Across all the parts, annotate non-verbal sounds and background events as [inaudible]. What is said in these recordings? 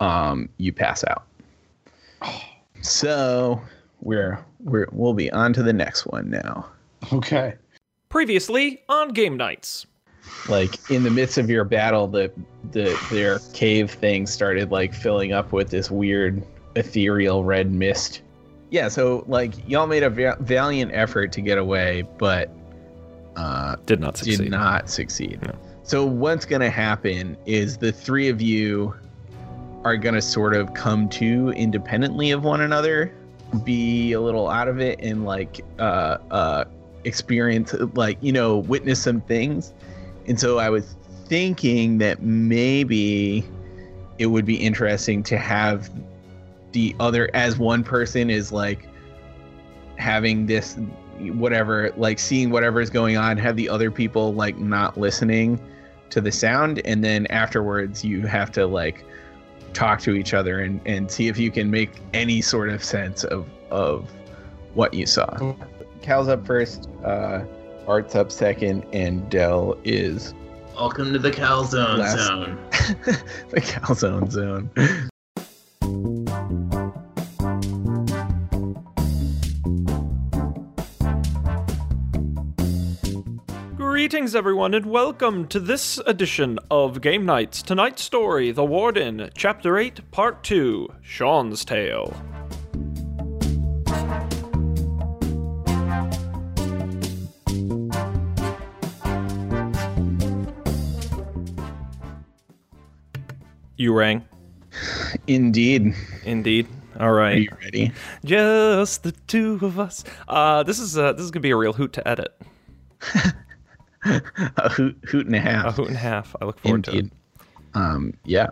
um, you pass out. So we're we're we'll be on to the next one now. Okay. Previously on Game Nights. Like in the midst of your battle, the the their cave thing started like filling up with this weird ethereal red mist. Yeah, so like y'all made a va- valiant effort to get away, but uh, Did not succeed. did not succeed. So what's going to happen is the three of you are going to sort of come to independently of one another, be a little out of it and like uh uh experience like, you know, witness some things. And so I was thinking that maybe it would be interesting to have the other as one person is like having this whatever like seeing whatever is going on have the other people like not listening to the sound and then afterwards you have to like talk to each other and and see if you can make any sort of sense of of what you saw. Cal's up first uh art's up second and dell is Welcome to the Calzone Last- Zone. [laughs] the calzone zone Greetings, everyone, and welcome to this edition of Game Nights. Tonight's story The Warden, Chapter 8, Part 2 Shaun's Tale. You rang? indeed Indeed. All right. are you ready Just the two of us. Uh, this is uh, this is gonna be a real hoot to edit. [laughs] a hoot hoot and a half A hoot and a half. I look forward to it. Um, yeah.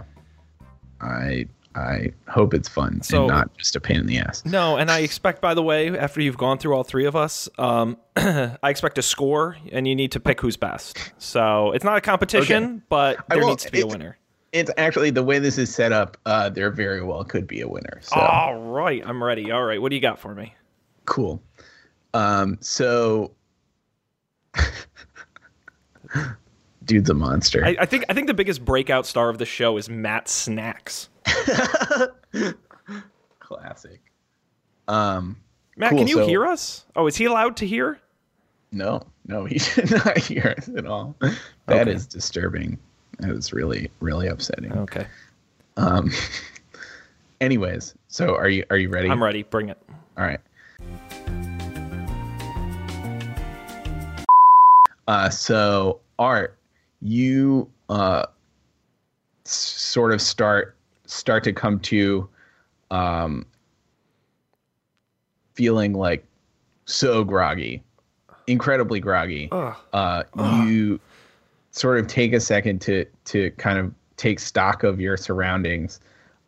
I I hope it's fun So- and not just a pain in the ass. No, and I expect, by the way, after you've gone through all three of us, um, [clears throat] I expect a score, and you need to pick who's best. So it's not a competition, Okay. but there needs to be a winner. It's actually the way this is set up. Uh, there very well could be a winner. So All right, I'm ready. All right, what do you got for me? cool. Um, so [laughs] dude's a monster. I, I think I think the biggest breakout star of the show is Matt Snacks. [laughs] Classic. Um, Matt, Cool, can you so- hear us? Oh, is he allowed to hear? no, no, he [laughs] should not hear us at all. That is Okay. disturbing. That is really, really upsetting. Okay, Um, [laughs] anyways, so are you are you ready? I'm ready. Bring it. All right. Uh, so Art, you uh, sort of start start to come to um, feeling like so groggy, incredibly groggy. Ugh. Uh, you sort of take a second to to kind of take stock of your surroundings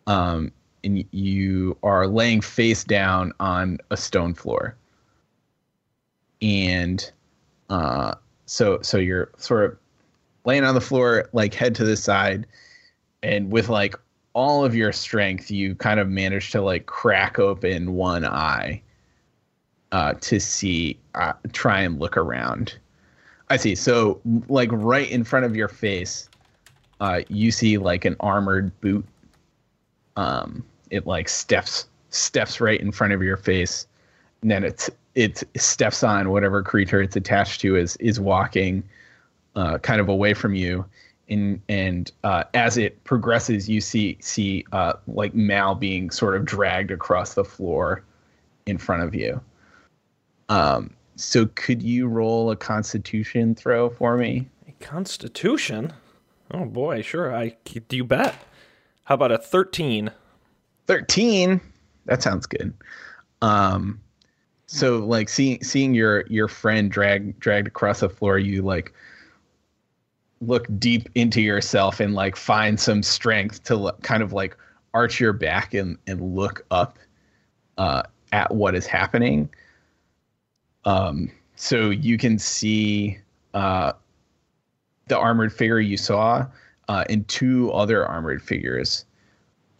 um, and you are laying face down on a stone floor and uh, so so you're sort of laying on the floor like head to the side and with like all of your strength you kind of manage to like crack open one eye uh, to see uh, try and look around. I see. So like right in front of your face uh, you see like an armored boot. Um it like steps steps right in front of your face and then it it steps on whatever creature it's attached to is is walking uh, kind of away from you and and uh, as it progresses you see see uh, like mal being sort of dragged across the floor in front of you um so could you roll a constitution throw for me Constitution. Oh boy, sure. I do you bet. How about a thirteen? 13 that sounds good um so like seeing seeing your your friend drag dragged across the floor you like look deep into yourself and like find some strength to l- kind of like arch your back and and look up uh at what is happening um so you can see uh the armored figure you saw uh and two other armored figures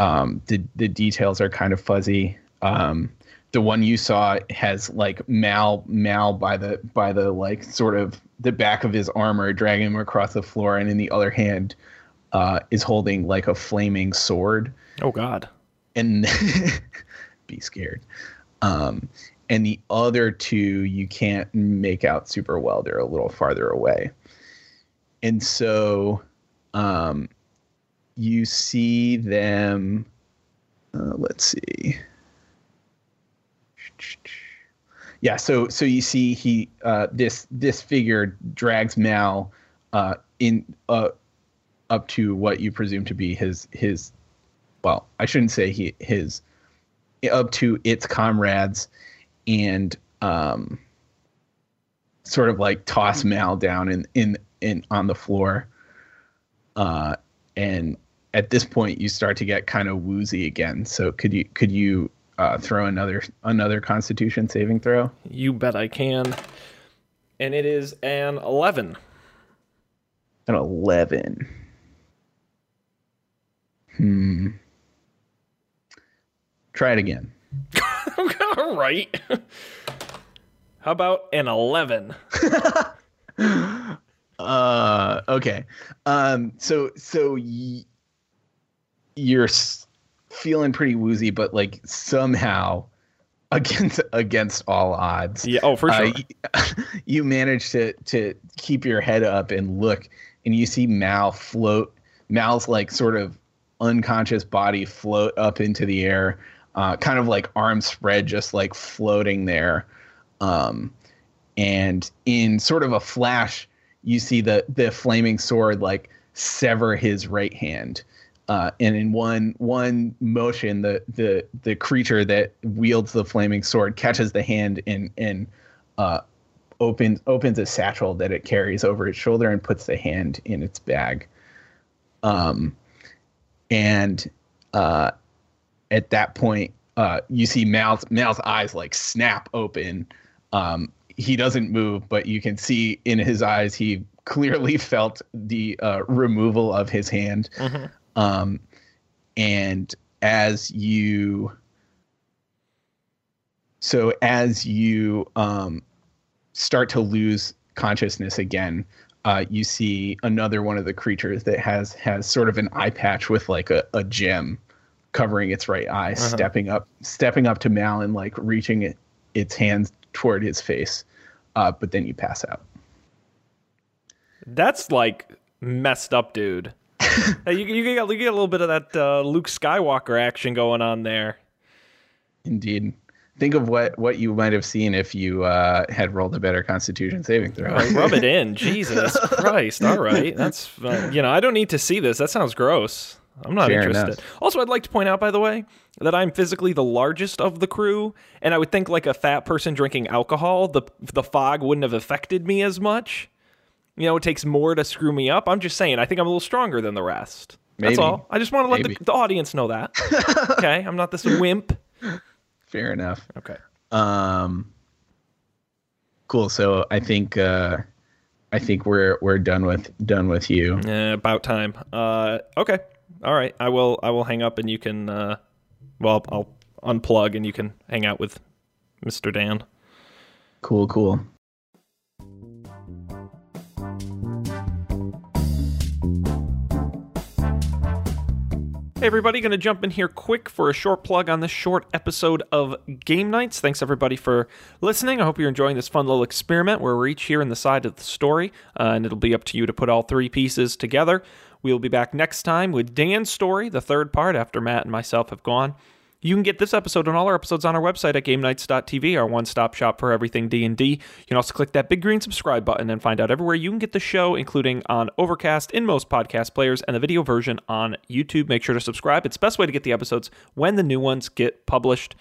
um, the the details are kind of fuzzy. Um, the one you saw has like Mal Mal by the by the like sort of the back of his armor, dragging him across the floor, and in the other hand, uh, is holding like a flaming sword. Oh God. and [laughs] be scared. Um, and the other two you can't make out super well; they're a little farther away. And so, um, you see them. Uh, let's see. Yeah, so so you see he uh, this this figure drags Mal uh, in uh, up to what you presume to be his his well, I shouldn't say he his up to its comrades and um sort of like toss Mal down in in in on the floor. Uh and at this point you start to get kind of woozy again. So could you could you uh, throw another another constitution saving throw? You bet I can. And it is an 11. An 11. Hmm. Try it again. [laughs] All right. How about an 11? [laughs] Uh, okay. Um, so so y- you're s- feeling pretty woozy, but like somehow [laughs] against against all odds, Yeah, oh, for sure. uh, [laughs] you manage to to keep your head up and look, and you see Mal float. Mal's like sort of unconscious body float up into the air, uh, kind of like arms spread, just like floating there. Um, and in sort of a flash, you see the the flaming sword like sever his right hand. Uh, and in one one motion, the the the creature that wields the flaming sword catches the hand and and uh, opens opens a satchel that it carries over its shoulder and puts the hand in its bag. Um, and uh, at that point, uh, you see Mal's Mal's eyes like snap open. Um, he doesn't move, but you can see in his eyes he clearly [laughs] felt the uh, removal of his hand. Um, and as you, so as you um, start to lose consciousness again, uh, you see another one of the creatures that has has sort of an eye patch with like a, a gem covering its right eye, stepping up, stepping up to Mal and like reaching it, its hands toward his face. Uh, but then you pass out. That's like messed up, dude. [laughs] You, you, get, you get a little bit of that uh, Luke Skywalker action going on there. Indeed. Think of what what you might have seen if you uh, had rolled a better Constitution saving throw. Like, rub it in. [laughs] Jesus Christ. All right. That's, uh, you know, I don't need to see this. That sounds gross. I'm not Fair interested. enough. Also, I'd like to point out, by the way, that I'm physically the largest of the crew, and I would think like a fat person drinking alcohol, the the fog wouldn't have affected me as much. You know, it takes more to screw me up. I'm just saying, I think I'm a little stronger than the rest. That's all. I just want to let the, the audience know that. [laughs] okay, I'm not this wimp. Fair enough. Okay. Um, cool. So I think uh, I think we're we're done with done with you. Uh, about time. Uh, okay. All right. I will. I will hang up, and you can. Uh, well, I'll unplug, and you can hang out with Mr. Dan. Cool. Cool. Hey, everybody, going to jump in here quick for a short plug on this short episode of Game Nights. Thanks, everybody, for listening. I hope you're enjoying this fun little experiment where we're each here in the side of the story, uh, and it'll be up to you to put all three pieces together. We'll be back next time with Dan's story, the third part, after Matt and myself have gone. You can get this episode and all our episodes on our website at GameNights.tv, our one-stop shop for everything D&D. You can also click that big green subscribe button and find out everywhere you can get the show, including on Overcast, in most podcast players, and the video version on YouTube. Make sure to subscribe. It's the best way to get the episodes when the new ones get published.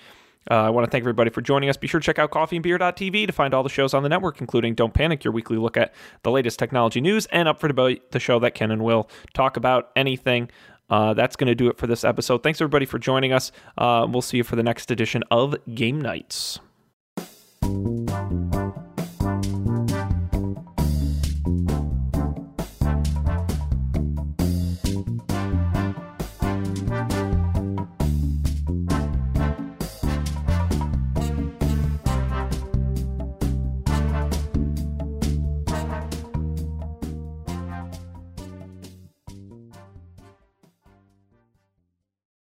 Uh, I want to thank everybody for joining us. Be sure to check out coffeeandbeer.tv to find all the shows on the network, including Don't Panic, your weekly look at the latest technology news, and Up for Debate, the show that Ken and Will talk about anything. Uh, that's going to do it for this episode. Thanks, everybody, for joining us. Uh, we'll see you for the next edition of Game Nights.